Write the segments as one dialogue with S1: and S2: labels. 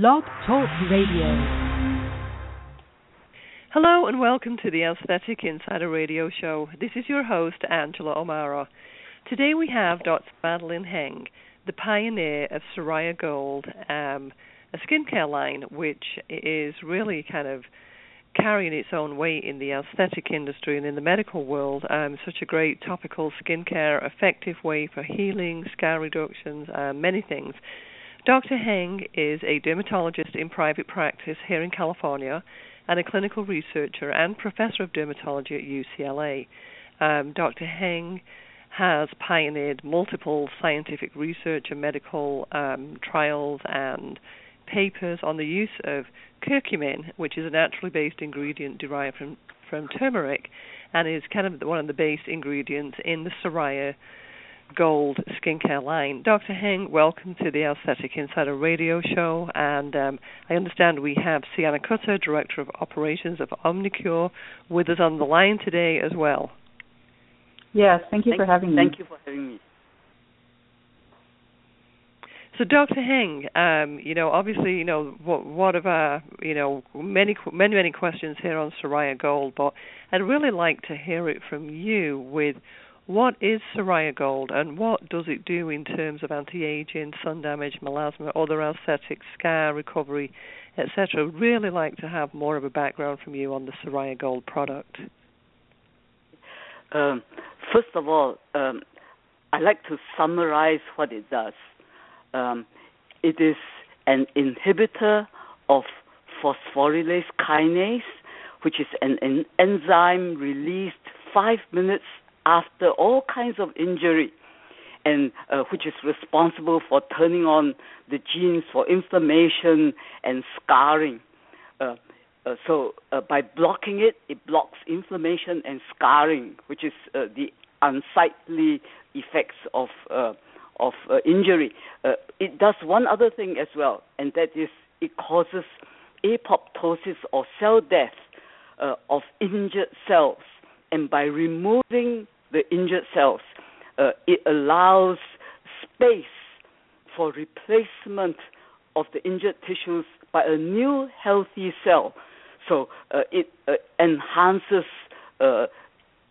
S1: Blog Talk Radio.
S2: Hello and welcome to the Aesthetic Insider Radio Show. This is your host, Angela O'Mara. Today we have Dr. Madalene Heng, the pioneer of Psoria Gold, um, a skincare line which is really kind of carrying its own weight in the aesthetic industry and in the medical world. Um, such a great topical skincare, effective way for healing, scar reductions, uh, many things. Dr. Heng is a dermatologist in private practice here in California and a clinical researcher and professor of dermatology at UCLA. Um, Dr. Heng has pioneered multiple scientific research and medical um, trials and papers on the use of curcumin, which is a naturally based ingredient derived from, from turmeric and is kind of one of the base ingredients in the Psoria Gold skincare line. Dr. Heng, welcome to the Aesthetic Insider Radio Show. And um, I understand we have Sienna Cutter, Director of Operations of Omnicure, with us on the line today as well.
S3: Yes, thank you
S4: thank,
S3: for having me.
S4: Thank you for having me.
S2: So, Dr. Heng, um, you know, obviously, you know, what, what of our, you know, many, many, many questions here on Psoria Gold, but I'd really like to hear it from you with what is Psoria Gold and what does it do in terms of anti-aging, sun damage, melasma, other aesthetics, scar recovery, etc. Really like to have more of a background from you on the Psoria Gold product.
S4: Um, first of all, um, I like to summarize what it does. Um, it is an inhibitor of phosphorylase kinase, which is an, an enzyme released five minutes after all kinds of injury, and uh, which is responsible for turning on the genes for inflammation and scarring. Uh, uh, so uh, by blocking it, it blocks inflammation and scarring, which is uh, the unsightly effects of uh, of injury. It does one other thing as well, and that is it causes apoptosis or cell death of injured cells. And by removing the injured cells, uh, it allows space for replacement of the injured tissues by a new healthy cell. So uh, it uh, enhances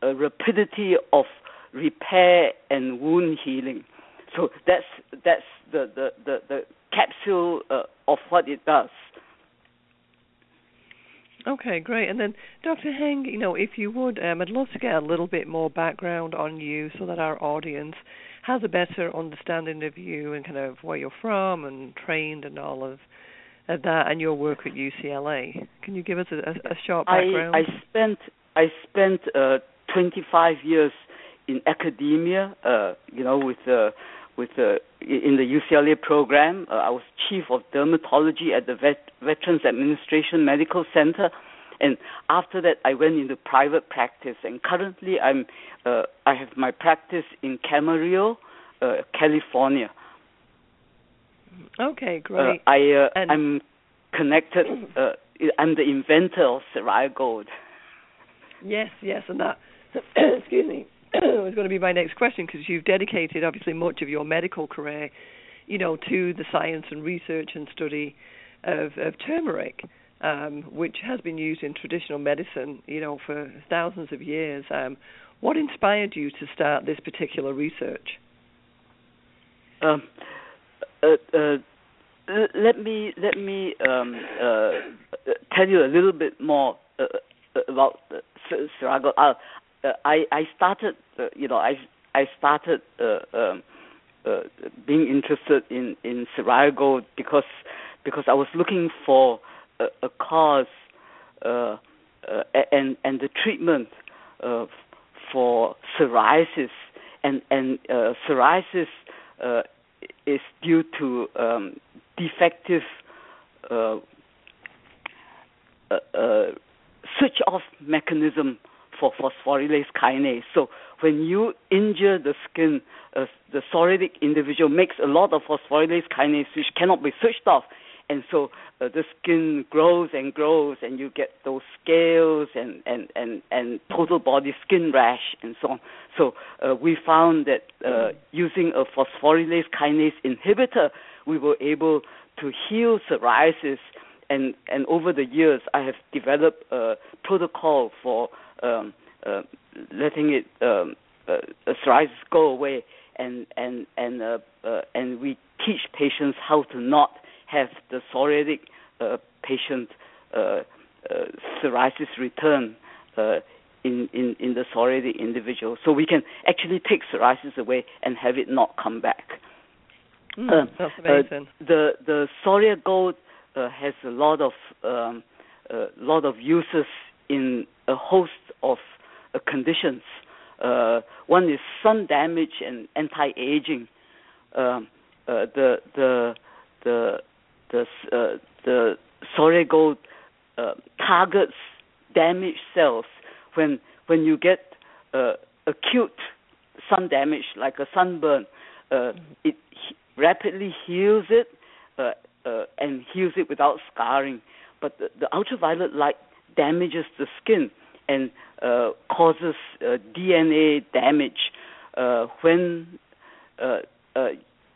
S4: rapidity of repair and wound healing. So that's that's the the the, the capsule uh, of what it does.
S2: Okay, great. And then, Dr. Heng, you know, if you would, um, I'd love to get a little bit more background on you so that our audience has a better understanding of you and kind of where you're from and trained and all of, of that and your work at UCLA. Can you give us a, a short background?
S4: I, I spent I spent uh, 25 years in academia, uh, you know, with uh, with uh, in the UCLA program. Uh, I was chief of dermatology at the Vet- Veterans Administration Medical Center, and after that, I went into private practice. And currently, I'm uh, I have my practice in Camarillo, uh, California.
S2: Okay, great.
S4: Uh, I uh, I'm connected. I'm the inventor of Soraya Gold.
S2: Yes, yes, and that. excuse me was going to be my next question because you've dedicated obviously much of your medical career, you know, to the science and research and study of, of turmeric, um, which has been used in traditional medicine, you know, for thousands of years. Um, what inspired you to start this particular research?
S4: Um, uh, uh, let me let me um, uh, tell you a little bit more uh, about Psoria. I'll, uh, I I started uh, you know I I started uh, um, uh, being interested in in Gold because because I was looking for a, a cause uh, uh, and and the treatment uh, for psoriasis. And and uh, psoriasis uh, is due to um, defective uh, uh, uh, switch off mechanism for phosphorylase kinase. So when you injure the skin, uh, the psoriatic individual makes a lot of phosphorylase kinase which cannot be switched off. And so uh, the skin grows and grows, and you get those scales and, and, and, and total body skin rash and so on. So uh, we found that uh, using a phosphorylase kinase inhibitor, we were able to heal psoriasis. And, and over the years, I have developed a protocol for um, uh, letting it um, uh, psoriasis go away, and and and uh, uh, and we teach patients how to not have the psoriatic uh, patient uh, uh, psoriasis return uh, in, in, in the psoriatic individual. So we can actually take psoriasis away and have it not come back.
S2: Mm, uh, that's amazing.
S4: the the Psoria Gold has a lot of um, a lot of uses in a host of uh, conditions. Uh, one is sun damage and anti-aging. Um, uh, the the the the uh, the uh, targets damaged cells when when you get uh, acute sun damage like a sunburn. Uh, it he- rapidly heals it uh, uh, and heals it without scarring. But the, the ultraviolet light damages the skin and uh, causes uh, DNA damage. Uh, when uh, uh,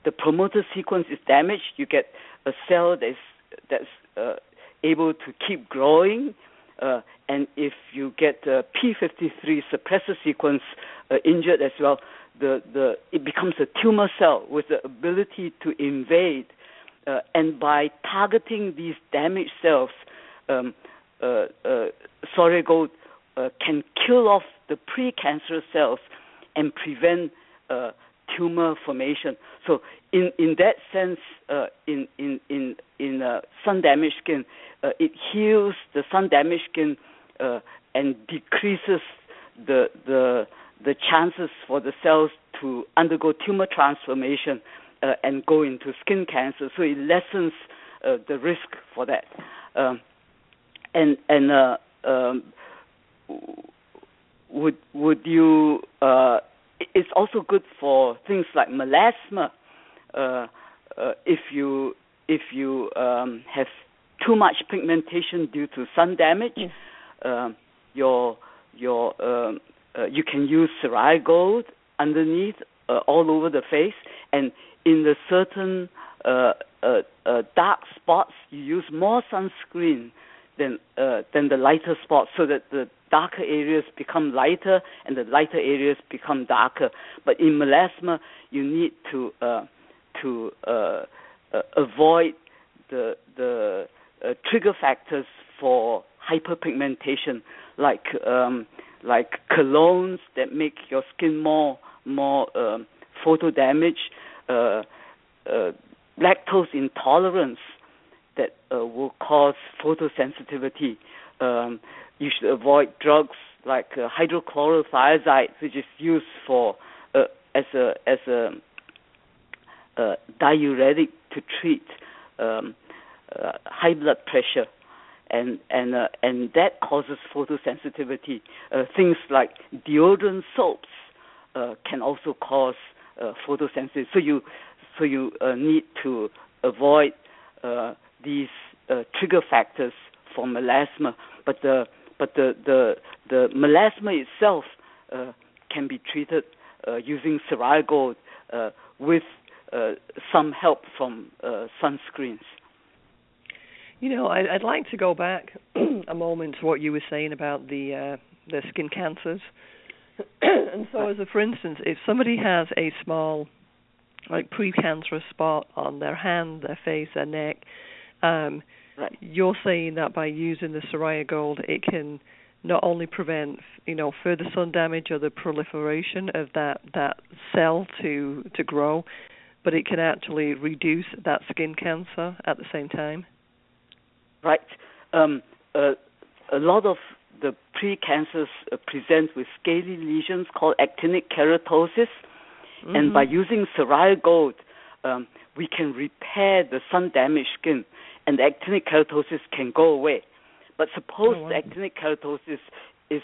S4: the promoter sequence is damaged, you get a cell that's that's uh, able to keep growing. and if you get a p53 suppressor sequence injured as well, the, the it becomes a tumor cell with the ability to invade. and by targeting these damaged cells, um, uh, uh, Gold uh, can kill off the precancerous cells and prevent uh, tumor formation. So, in in that sense, uh, in in in in uh, sun damaged skin, uh, it heals the sun damaged skin uh, and decreases the the the chances for the cells to undergo tumor transformation uh, and go into skin cancer. So it lessens uh, the risk for that. Um, and and uh, um, would would you? Uh, it's also good for things like melasma. Uh, uh, if you if you um, have too much pigmentation due to sun damage, yes. Um, your your um, uh, you can use Gold underneath uh, all over the face, and in the certain uh, dark spots, you use more sunscreen than uh, than the lighter spots, so that the darker areas become lighter and the lighter areas become darker. But in melasma, you need to uh, to uh, uh avoid the the uh, trigger factors for hyperpigmentation, like um, like colognes that make your skin more more um, photo damage, uh, lactose intolerance that uh, will cause photosensitivity. Um, you should avoid drugs like uh, hydrochlorothiazide, which is used for uh, as a as a uh, diuretic to treat um, uh, high blood pressure, and and uh, and that causes photosensitivity. things like deodorant soaps can also cause photosensitivity. So you so you need to avoid these uh, trigger factors for melasma, but the but the the, the melasma itself uh, can be treated uh, using Gold uh, with uh, some help from uh, sunscreens.
S2: You know, I, would like to go back a moment to what you were saying about the the skin cancers. and so, as a for instance, if somebody has a small, like precancerous spot on their hand, their face, their neck, um, right. You're saying that by using the Psoria Gold, it can not only prevent you know further sun damage or the proliferation of that that cell to to grow, but it can actually reduce that skin cancer at the same time.
S4: Right. Um, uh, a lot of the precancers uh, present with scaly lesions called actinic keratosis, mm-hmm. and by using Psoria Gold, um, we can repair the sun damaged skin and the actinic keratosis can go away. But suppose
S2: Oh, wow.
S4: the actinic keratosis is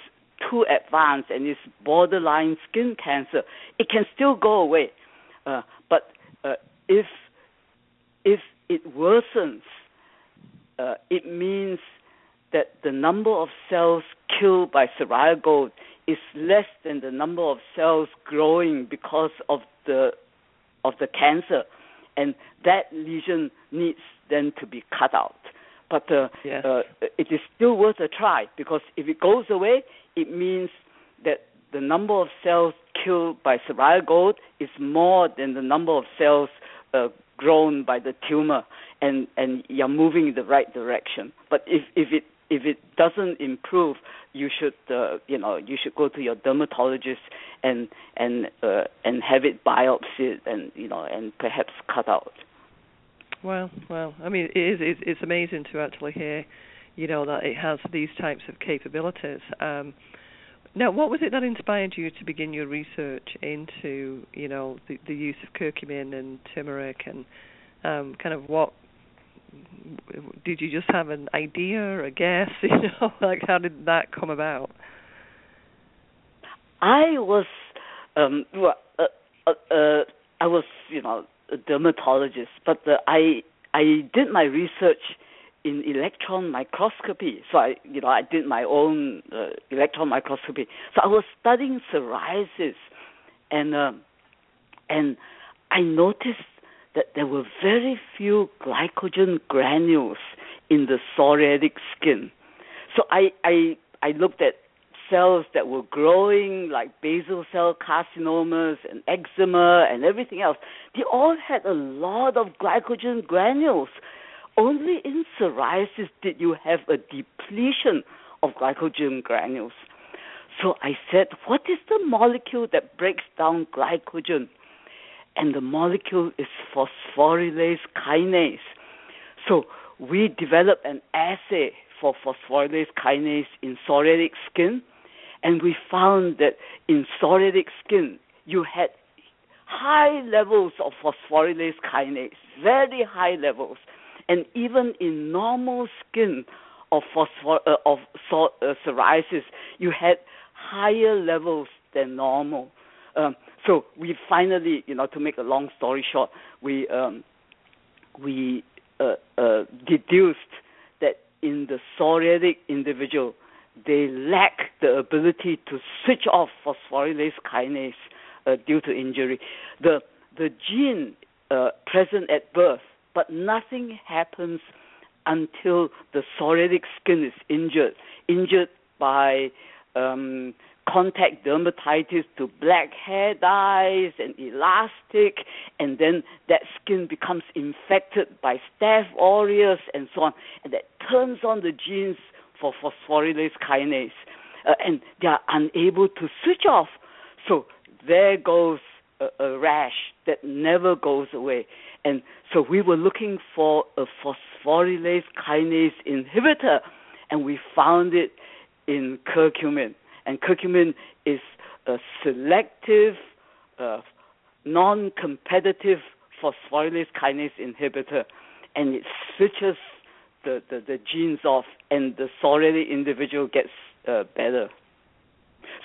S4: too advanced and is borderline skin cancer, it can still go away. Uh, but uh, if if it worsens, uh, it means that the number of cells killed by Psoria gold is less than the number of cells growing because of the of the cancer, and that lesion needs then to be cut out. But uh,
S2: Yes.
S4: uh, it is still worth a try because if it goes away, it means that the number of cells killed by Psoria gold is more than the number of cells uh, grown by the tumor, and and you're moving in the right direction. But if if it if it doesn't improve, you should uh, you know you should go to your dermatologist and and uh, and have it biopsied and you know and perhaps cut out.
S2: Well, well, I mean, it is it's, amazing to actually hear, you know, that it has these types of capabilities. Um, now, what was it that inspired you to begin your research into, you know, the, the use of curcumin and turmeric, and um, kind of what did you just have an idea or a guess? You know, like how did that come about?
S4: I was um well, uh, uh, uh, I was you know a dermatologist, but uh, I I did my research in electron microscopy. So I you know I did my own uh, electron microscopy. So I was studying psoriasis, and um, and I noticed that there were very few glycogen granules in the psoriatic skin. So I I I looked at cells that were growing like basal cell carcinomas and eczema and everything else. They all had a lot of glycogen granules. Only in psoriasis did you have a depletion of glycogen granules. So I said, what is the molecule that breaks down glycogen? And the molecule is phosphorylase kinase. So we developed an assay for phosphorylase kinase in psoriatic skin, and we found that in psoriatic skin you had high levels of phosphorylase kinase, very high levels, and even in normal skin of phosphor uh, of psor- uh, psoriasis, you had higher levels than normal. Um, so we finally, you know, to make a long story short, we um, we uh, uh, deduced that in the psoriatic individual, they lack the ability to switch off phosphorylase kinase uh, due to injury. The the gene uh, present at birth, but nothing happens until the psoriatic skin is injured, injured by um, contact dermatitis to black hair dyes and elastic, and then that skin becomes infected by staph aureus and so on, and that turns on the genes for phosphorylase kinase, uh, and they are unable to switch off. So there goes a, a rash that never goes away. And so we were looking for a phosphorylase kinase inhibitor, and we found it in curcumin. And curcumin is a selective, uh, non-competitive phosphorylase kinase inhibitor, and it switches the, the, the genes off, and the psoriatic individual gets uh, better.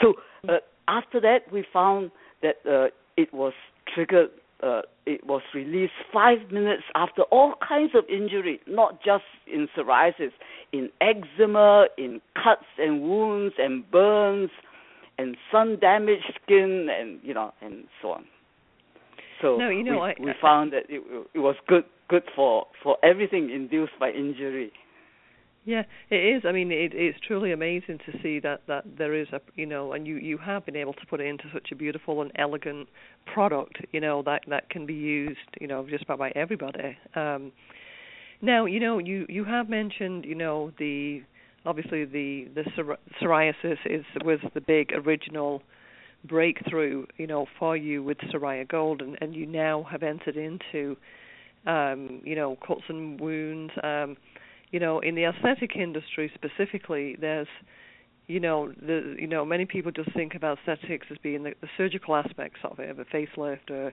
S4: So uh, after that, we found that uh, it was triggered. Uh, it was released five minutes after all kinds of injury, not just in psoriasis, in eczema, in cuts and wounds and burns, and sun-damaged skin, and you know, and so on. So
S2: No, you know,
S4: we,
S2: I-
S4: we found that it, it was good good for for everything induced by injury.
S2: Yeah, it is. I mean, it, it's truly amazing to see that that there is a you know, and you you have been able to put it into such a beautiful and elegant product, you know, that that can be used, you know, just about by everybody. Um, now, you know, you you have mentioned, you know, the obviously the the psoriasis is was the big original breakthrough, you know, for you with Psoria Gold, and, and you now have entered into, um, you know, cuts and wounds. Um, you know, in the aesthetic industry specifically, there's, you know, the you know many people just think about aesthetics as being the, the surgical aspects of it, of a facelift or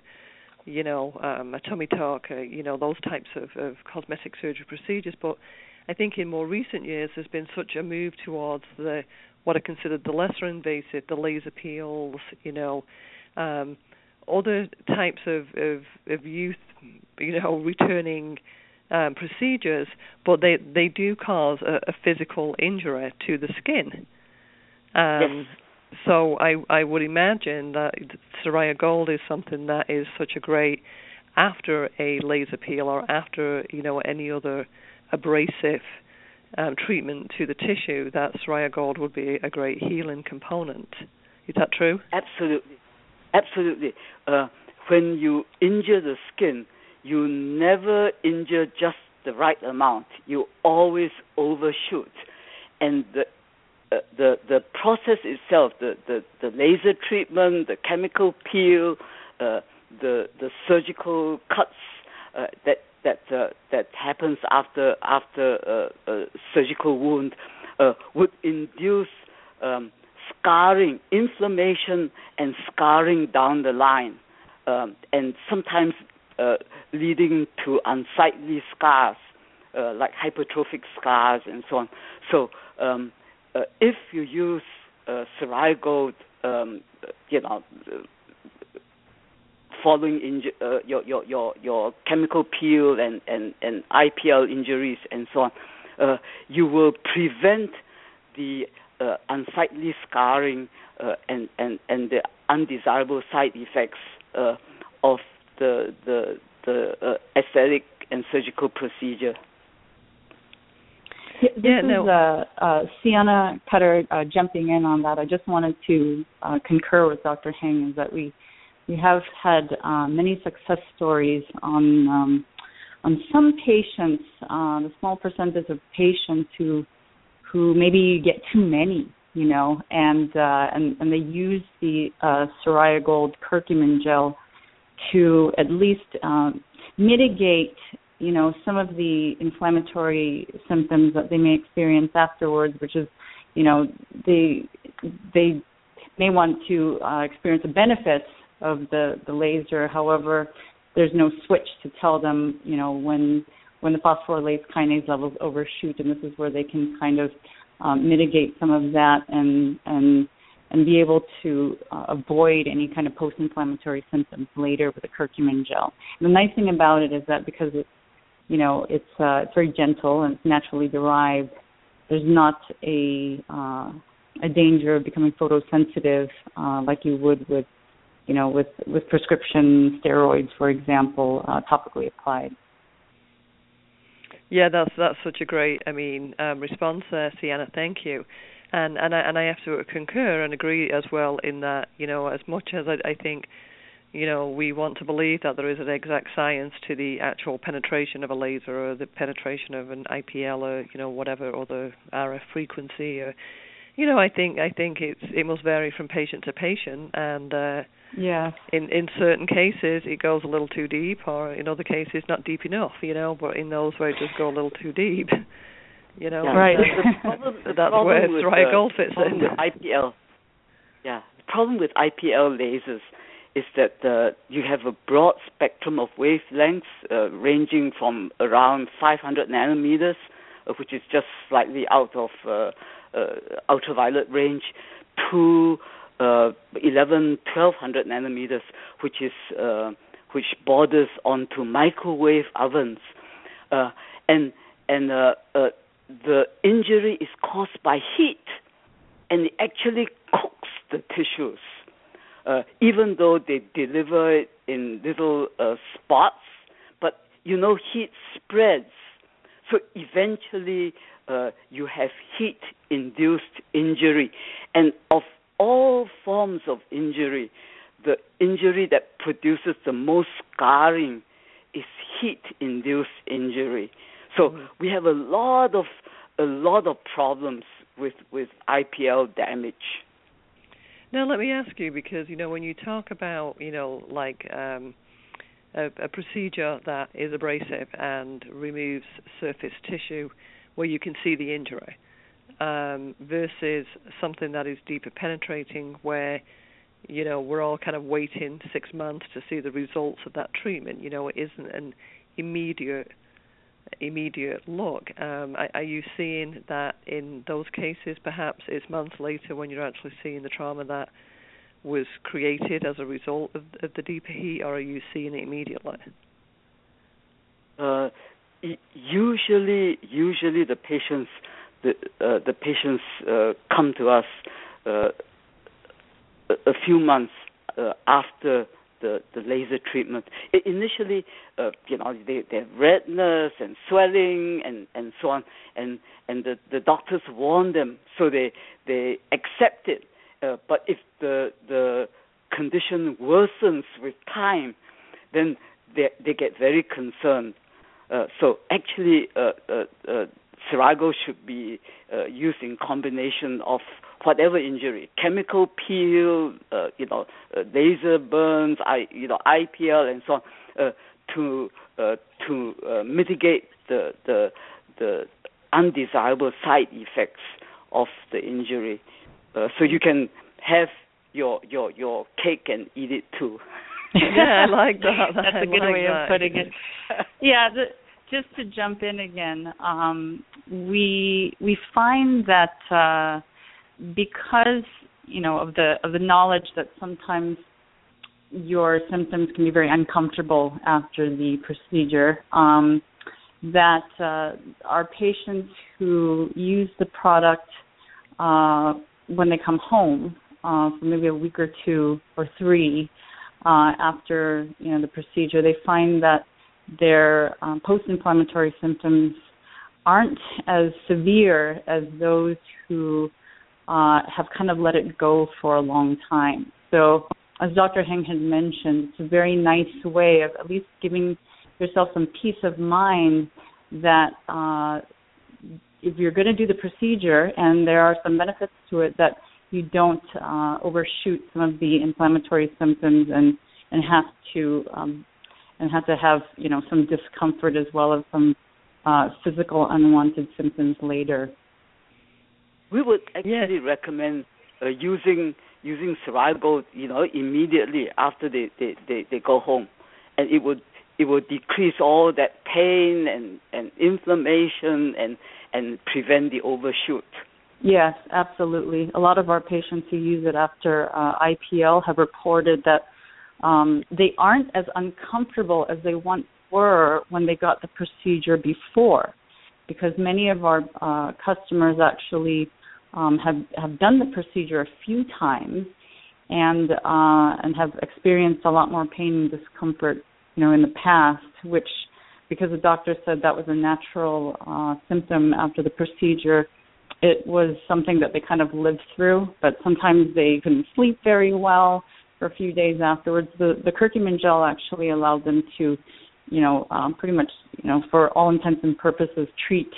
S2: you know, um, a tummy tuck, uh, you know, those types of, of cosmetic surgery procedures. But I think in more recent years, there's been such a move towards the what are considered the lesser invasive, the laser peels, you know, um, other types of, of, of youth, you know, returning um, procedures, but they they do cause a, a physical injury to the skin. Um,
S4: yes.
S2: So I I would imagine that Psoria Gold is something that is such a great after a laser peel or after you know any other abrasive um, treatment to the tissue that Psoria Gold would be a great healing component. Is that true?
S4: Absolutely, absolutely. Uh, when you injure the skin, you never injure just the right amount. You always overshoot, and the uh, the the process itself, the, the the laser treatment, the chemical peel, uh, the the surgical cuts uh, that that uh, that happens after after a, a surgical wound uh, would induce um, scarring, inflammation, and scarring down the line, um, and sometimes uh, leading to unsightly scars uh, like hypertrophic scars and so on. So um, uh, if you use uh, Gold, um, you know, following inju- uh, your, your your your chemical peel and, and, and IPL injuries and so on, uh, you will prevent the uh, unsightly scarring uh, and, and and the undesirable side effects uh, of the the the uh, aesthetic and surgical procedure.
S3: This yeah, is uh, uh, Sienna Cutter uh, jumping in on that. I just wanted to uh, concur with Dr. Heng is that we we have had uh, many success stories on um, on some patients, uh, the small percentage of patients who who maybe get too many, you know, and uh, and and they use the uh, Psoria Gold curcumin gel to at least um, mitigate, you know, some of the inflammatory symptoms that they may experience afterwards, which is, you know, they they may want to uh, experience the benefits of the the laser. However, there's no switch to tell them, you know, when when the phosphorylase kinase levels overshoot, and this is where they can kind of um, mitigate some of that and and and be able to uh, avoid any kind of post-inflammatory symptoms later with a curcumin gel. And the nice thing about it is that because it's you know it's uh, it's very gentle and it's naturally derived, there's not a uh, a danger of becoming photosensitive uh, like you would with you know, with with prescription steroids, for example, uh, topically applied.
S2: Yeah, that's that's such a great, I mean, um, response there, Sienna. Thank you, and and I and I have to concur and agree as well in that you know as much as I, I think you know we want to believe that there is an exact science to the actual penetration of a laser or the penetration of an IPL or you know whatever other RF frequency or you know I think I think it's it must vary from patient to patient and. uh
S3: yeah.
S2: In in certain cases, it goes a little too deep, or in other cases, not deep enough. You know, but in those where it does go a little too deep, you know,
S3: yeah. right.
S4: The, problem, the
S2: that's where
S4: with, Psoria
S2: Gold fits
S4: in. With IPL, yeah. The problem with IPL lasers is that uh, you have a broad spectrum of wavelengths uh, ranging from around 500 nanometers, uh, which is just slightly out of uh, uh, ultraviolet range, to uh, 11, 1200 nanometers, which is which borders onto microwave ovens, and and the injury is caused by heat, and it actually cooks the tissues, uh, even though they deliver it in little uh, spots. But you know, heat spreads, so eventually uh, you have heat-induced injury, and of all forms of injury, the injury that produces the most scarring is heat-induced injury. So mm-hmm. we have a lot of a lot of problems with with IPL damage.
S2: Now let me ask you because you know when you talk about you know like um, a, a procedure that is abrasive and removes surface tissue where you can see the injury um, versus something that is deeper penetrating where you know we're all kind of waiting six months to see the results of that treatment. You know, it isn't an immediate immediate look. Um, are, you seeing that in those cases? Perhaps it's months later when you're actually seeing the trauma that was created as a result of, of the deeper heat, or are you seeing it immediately?
S4: Uh, usually, usually the patients the uh, the patients uh, come to us uh, a, a few months uh, after the, the laser treatment. It initially, uh, you know, they, they have redness and swelling and, and so on, and and the, the doctors warn them, so they they accept it. Uh, but if the the condition worsens with time, then they they get very concerned. Uh, so actually, uh, uh, uh Cerigo should be uh, used in combination of whatever injury, chemical peel, uh, you know, uh, laser burns, I, you know, IPL and so on, uh, to uh, to uh, mitigate the the the undesirable side effects of the injury. Uh, so you can have your your your cake and eat it too.
S2: yeah, I like that.
S3: That's
S2: I
S3: a good
S2: like
S3: way
S2: that.
S3: of putting it. Yeah, the, just to jump in again, um, we we find that uh, because you know of the of the knowledge that sometimes your symptoms can be very uncomfortable after the procedure. Um, that uh, our patients who use the product uh, when they come home uh, for maybe a week or two or three uh, after you know the procedure, they find that their um, post-inflammatory symptoms aren't as severe as those who uh, have kind of let it go for a long time. So, as Dr. Heng had mentioned, it's a very nice way of at least giving yourself some peace of mind that uh, if you're going to do the procedure and there are some benefits to it, that you don't uh, overshoot some of the inflammatory symptoms and and have to um, and have to have you know some discomfort as well as some uh, physical unwanted symptoms later.
S4: We would actually yes. recommend uh, using using Cerigo, you know, immediately after they, they, they, they go home, and it would it would decrease all that pain and, and inflammation and and prevent the overshoot.
S3: Yes, absolutely. A lot of our patients who use it after uh, IPL have reported that um, they aren't as uncomfortable as they once were when they got the procedure before, because many of our uh, customers actually um, have have done the procedure a few times and uh, and have experienced a lot more pain and discomfort, you know, in the past, which because the doctor said that was a natural uh, symptom after the procedure, it was something that they kind of lived through. But sometimes they couldn't sleep very well for a few days afterwards. The the curcumin gel actually allowed them to, you know, um, pretty much, you know, for all intents and purposes, treat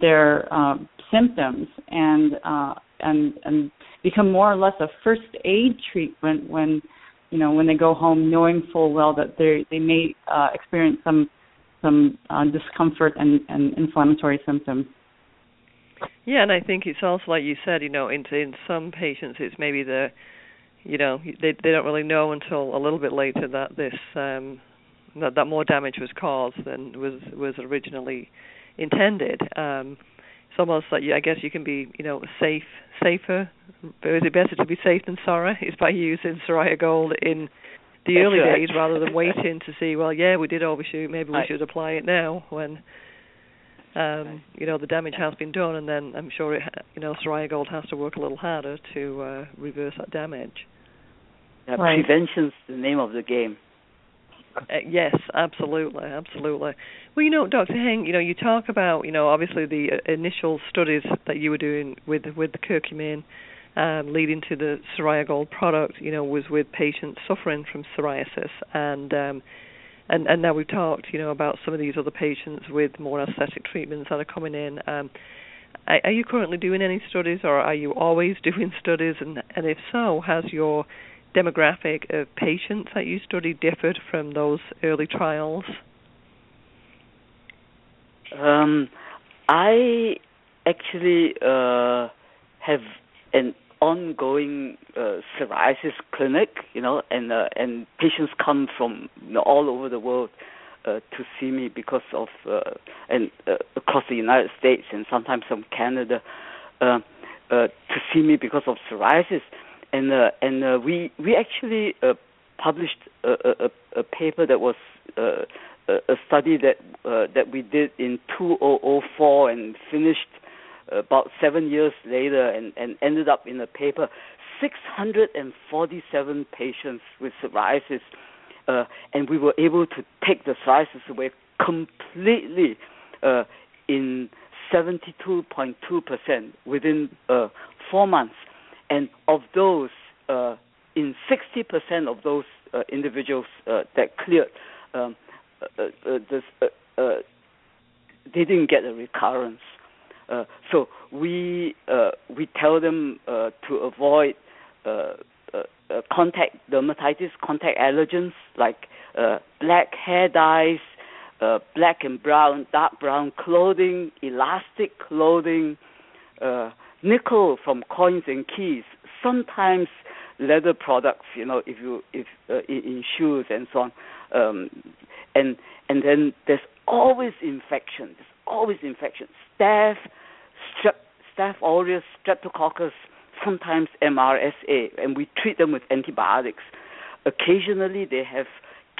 S3: their uh, symptoms and uh, and and become more or less a first aid treatment when you know when they go home, knowing full well that they they may uh, experience some some uh, discomfort and, and inflammatory symptoms.
S2: Yeah, and I think it's also like you said, you know, in in some patients it's maybe the you know they they don't really know until a little bit later that this um that, that more damage was caused than was was originally intended um it's almost like I guess you can be you know safe safer but is it better to be safe than sorry is by using Psoria Gold in the
S4: That's
S2: early
S4: right.
S2: days rather than waiting to see well yeah we did overshoot maybe we should apply it now when um, you know the damage has been done, and then I'm sure it, you know Psoria Gold has to work a little harder to uh, reverse that damage.
S4: Yeah,
S3: Right.
S4: Prevention's the name of the game.
S2: Uh, yes, absolutely, absolutely. Well, you know, Dr. Heng, you know, you talk about, you know, obviously the uh, initial studies that you were doing with with the curcumin, um, leading to the Psoria Gold product, you know, was with patients suffering from psoriasis, and um, and and now we've talked, you know, about some of these other patients with more aesthetic treatments that are coming in. Um, are you currently doing any studies, or are you always doing studies? And and if so, has your demographic of patients that you study differed from those early trials?
S4: Um, I actually uh, have an ongoing uh, psoriasis clinic, you know, and uh, and patients come from you know, all over the world uh, to see me because of uh, and uh, across the United States and sometimes from Canada uh, uh, to see me because of psoriasis, and uh, and uh, we we actually uh, published a, a, a paper that was uh, a study that uh, that we did in 2004 and finished about seven years later and, and ended up in a paper 647 patients with psoriasis uh, and we were able to take the psoriasis away completely uh, in 72.2% within four months and of those uh, in 60% of those uh, individuals uh, that cleared um, this, they didn't get a recurrence. Uh, so we uh, we tell them uh, to avoid uh, uh, uh, contact dermatitis, contact allergens like black hair dyes, black and brown, dark brown clothing, elastic clothing, nickel from coins and keys. Sometimes leather products, you know, if you if in, in shoes and so on, um, and and then there's always infection. There's always infection. Staph, Staph aureus, streptococcus, sometimes MRSA, and we treat them with antibiotics. Occasionally, they have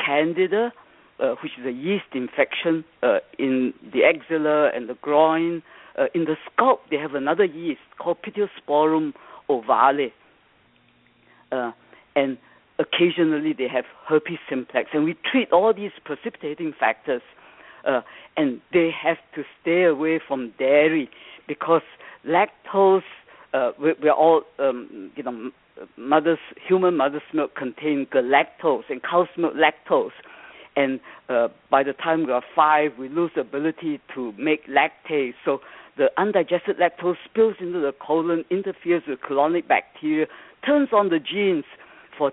S4: Candida, uh, which is a yeast infection uh, in the axilla and the groin. Uh, in the scalp, they have another yeast called Pityrosporum ovale. Uh, and occasionally, they have herpes simplex. And we treat all these precipitating factors uh, and they have to stay away from dairy because lactose. Uh, we, we're all, um, you know, mother's human mother's milk contains galactose and cow's milk lactose, and uh, by the time we are five, we lose the ability to make lactase. So the undigested lactose spills into the colon, interferes with colonic bacteria, turns on the genes for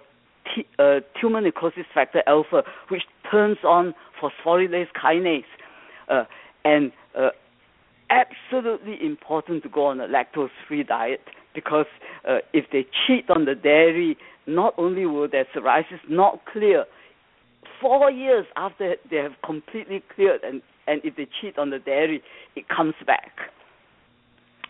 S4: t- uh, tumor necrosis factor alpha, which turns on phosphorylase kinase, uh, and uh, absolutely important to go on a lactose-free diet because uh, if they cheat on the dairy, not only will their psoriasis not clear, four years after they have completely cleared, and and if they cheat on the dairy, it comes back.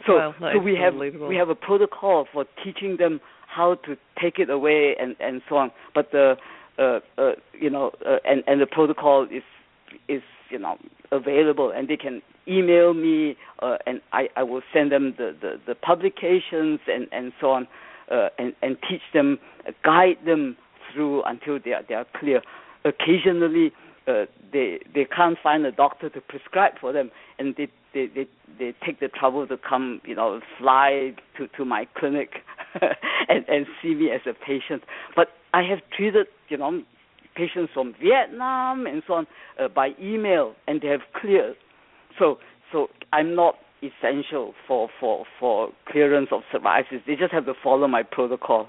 S4: So,
S2: wow,
S4: so we have we have a protocol for teaching them how to take it away and and so on. But the uh, uh, you know, uh, and and the protocol is is you know available, and they can email me, uh, and I, I will send them the, the, the publications and and so on, uh, and and teach them, uh, guide them through until they are they are clear. Occasionally, uh, they they can't find a doctor to prescribe for them, and they they they, they take the trouble to come, you know, fly to to my clinic and and see me as a patient. But I have treated, you know, patients from Vietnam and so on uh, by email, and they have cleared. So so I'm not essential for for for clearance of psoriasis. They just have to follow my protocol.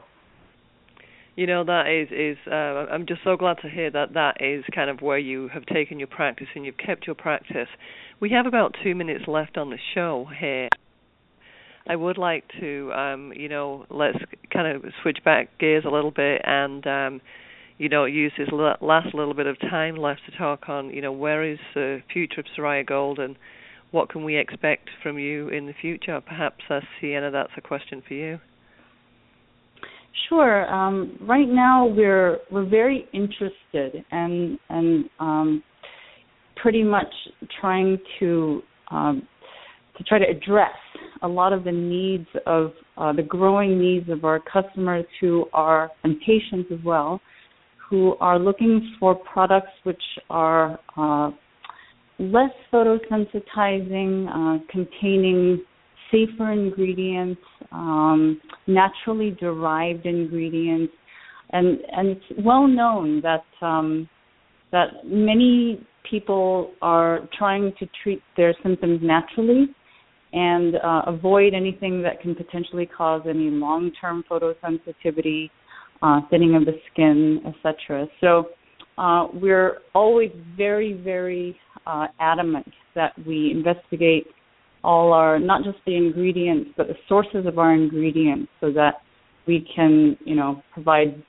S2: You know that is is uh, I'm just so glad to hear that that is kind of where you have taken your practice and you've kept your practice. We have about two minutes left on the show here. I would like to, um, you know, let's kind of switch back gears a little bit and, um, you know, use this last little bit of time left to talk on, you know, where is the future of Psoria Gold and what can we expect from you in the future? Perhaps, uh, Sienna, that's a question for you.
S3: Sure. Um, right now, we're we're very interested and and um, pretty much trying to um, to try to address a lot of the needs of uh, the growing needs of our customers who are and patients as well who are looking for products which are uh, less photosensitizing, uh, containing safer ingredients, um, naturally derived ingredients, and and it's well known that um, that many people are trying to treat their symptoms naturally and uh, avoid anything that can potentially cause any long-term photosensitivity, uh, thinning of the skin, etc. So uh, we're always very, very uh, adamant that we investigate all our not just the ingredients but the sources of our ingredients so that we can you know provide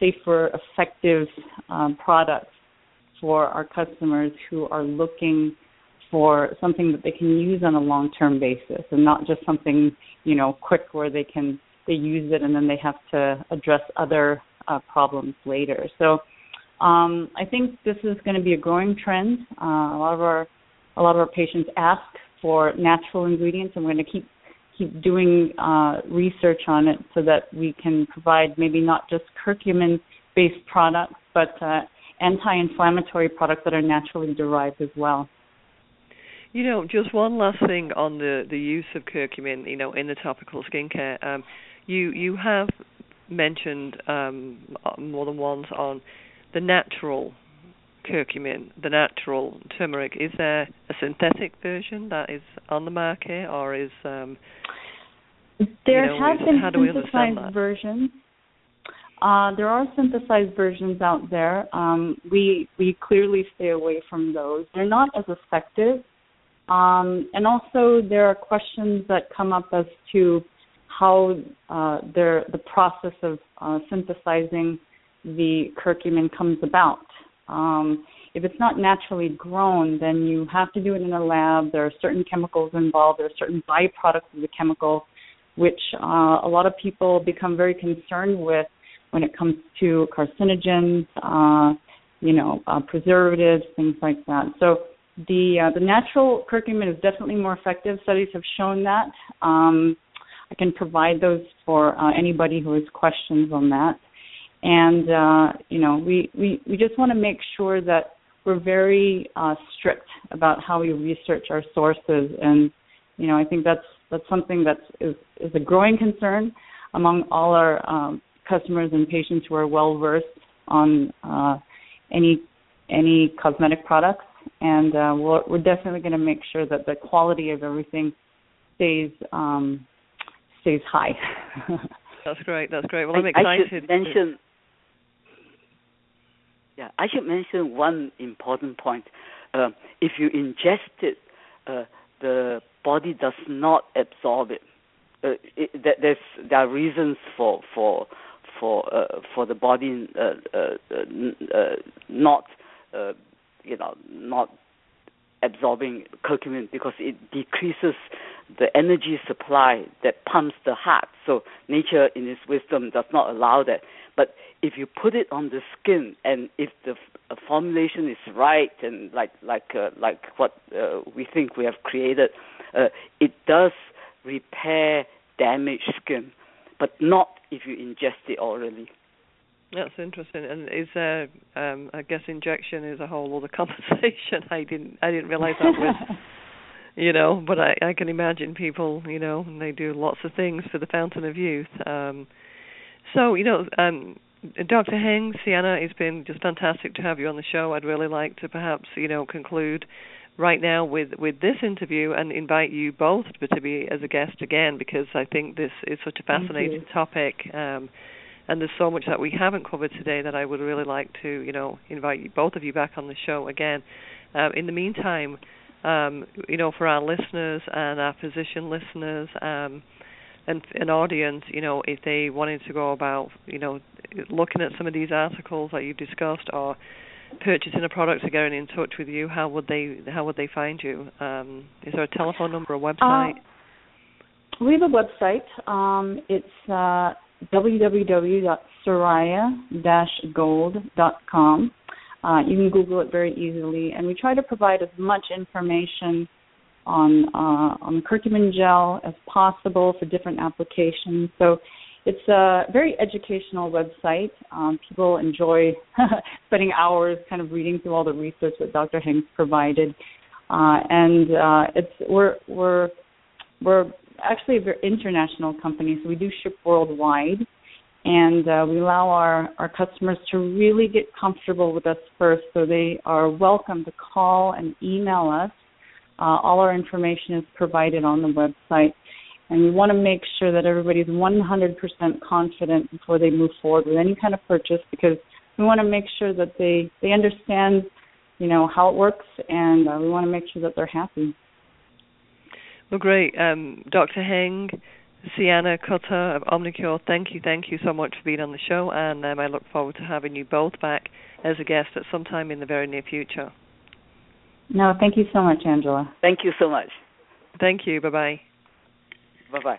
S3: safer effective um, products for our customers who are looking for something that they can use on a long term basis and not just something you know quick where they can they use it and then they have to address other uh, problems later so um, I think this is going to be a growing trend. Uh, a lot of our a lot of our patients ask for natural ingredients, and we're going to keep keep doing uh, research on it so that we can provide maybe not just curcumin based products, but uh, anti-inflammatory products that are naturally derived as well.
S2: You know, just one last thing on the the use of curcumin, you know, in the topical skincare. Um, you you have mentioned um, more than once on the natural curcumin, the natural turmeric, is there a synthetic version that is on the market, or is um,
S3: there
S2: you know,
S3: have
S2: is,
S3: been synthesized versions. Uh, there are synthesized versions out there. Um, we we clearly stay away from those. They're not as effective, um, and also there are questions that come up as to how uh, the process of uh, synthesizing the curcumin comes about. Um, if it's not naturally grown, then you have to do it in a lab. There are certain chemicals involved. There are certain byproducts of the chemical, which uh, a lot of people become very concerned with when it comes to carcinogens, uh, you know, uh, preservatives, things like that. So the uh, the natural curcumin is definitely more effective. Studies have shown that. Um, I can provide those for uh, anybody who has questions on that and uh, you know we, we we just want to make sure that we're very uh, strict about how we research our sources and you know I think that's that's something that is is a growing concern among all our um, customers and patients who are well versed on uh, any any cosmetic products and uh, we're, we're definitely going to make sure that the quality of everything stays um, stays high.
S2: That's great. That's great. Well, I'm excited.
S4: I should mention yeah, I should mention one important point. Uh, if you ingest it, uh, the body does not absorb it. Uh, it there are reasons for for for uh, for the body uh, uh, not you know not absorbing curcumin because it decreases the energy supply that pumps the heart. So nature, in its wisdom, does not allow that. But if you put it on the skin, and if the f- formulation is right, and like like uh, like what uh, we think we have created, uh, it does repair damaged skin, but not if you ingest it orally.
S2: That's interesting. And is there? Um, I guess injection is a whole other conversation. I didn't I didn't realize that was. you know, but I I can imagine people, you know, and they do lots of things for the fountain of youth. Um, so, you know, um, Dr. Heng, Sienna, it's been just fantastic to have you on the show. I'd really like to perhaps, you know, conclude right now with with this interview and invite you both to be as a guest again because I think this is such a fascinating topic. Um, and there's so much that we haven't covered today that I would really like to, you know, invite you, both of you back on the show again. Uh, in the meantime, um, you know, for our listeners and our physician listeners, um, and an audience, you know, if they wanted to go about, you know, looking at some of these articles that you discussed or purchasing a product or getting in touch with you, how would they how would they find you? Um, is there a telephone number, a website? Uh,
S3: we have a website. Um, it's uh, www.psoria-gold.com. Uh, you can Google it very easily, and we try to provide as much information on uh, on curcumin gel as possible for different applications. So it's a very educational website. Um, people enjoy spending hours kind of reading through all the research that Dr. Heng's provided, uh, and uh, it's we're we're we're actually a very international company, so we do ship worldwide. And uh, we allow our, our customers to really get comfortable with us first, so they are welcome to call and email us uh, all our information is provided on the website. And we want to make sure that everybody's 100% confident before they move forward with any kind of purchase because we want to make sure that they, they understand, you know, how it works and uh, we want to make sure that they're happy.
S2: Well, great. Um, Dr. Heng, Sienna Cutter of Omnicure, thank you, thank you so much for being on the show, and um, I look forward to having you both back as a guest at some time in the very near future.
S3: No, thank you so much, Angela.
S4: Thank you so much.
S2: Thank you. Bye bye.
S4: Bye bye.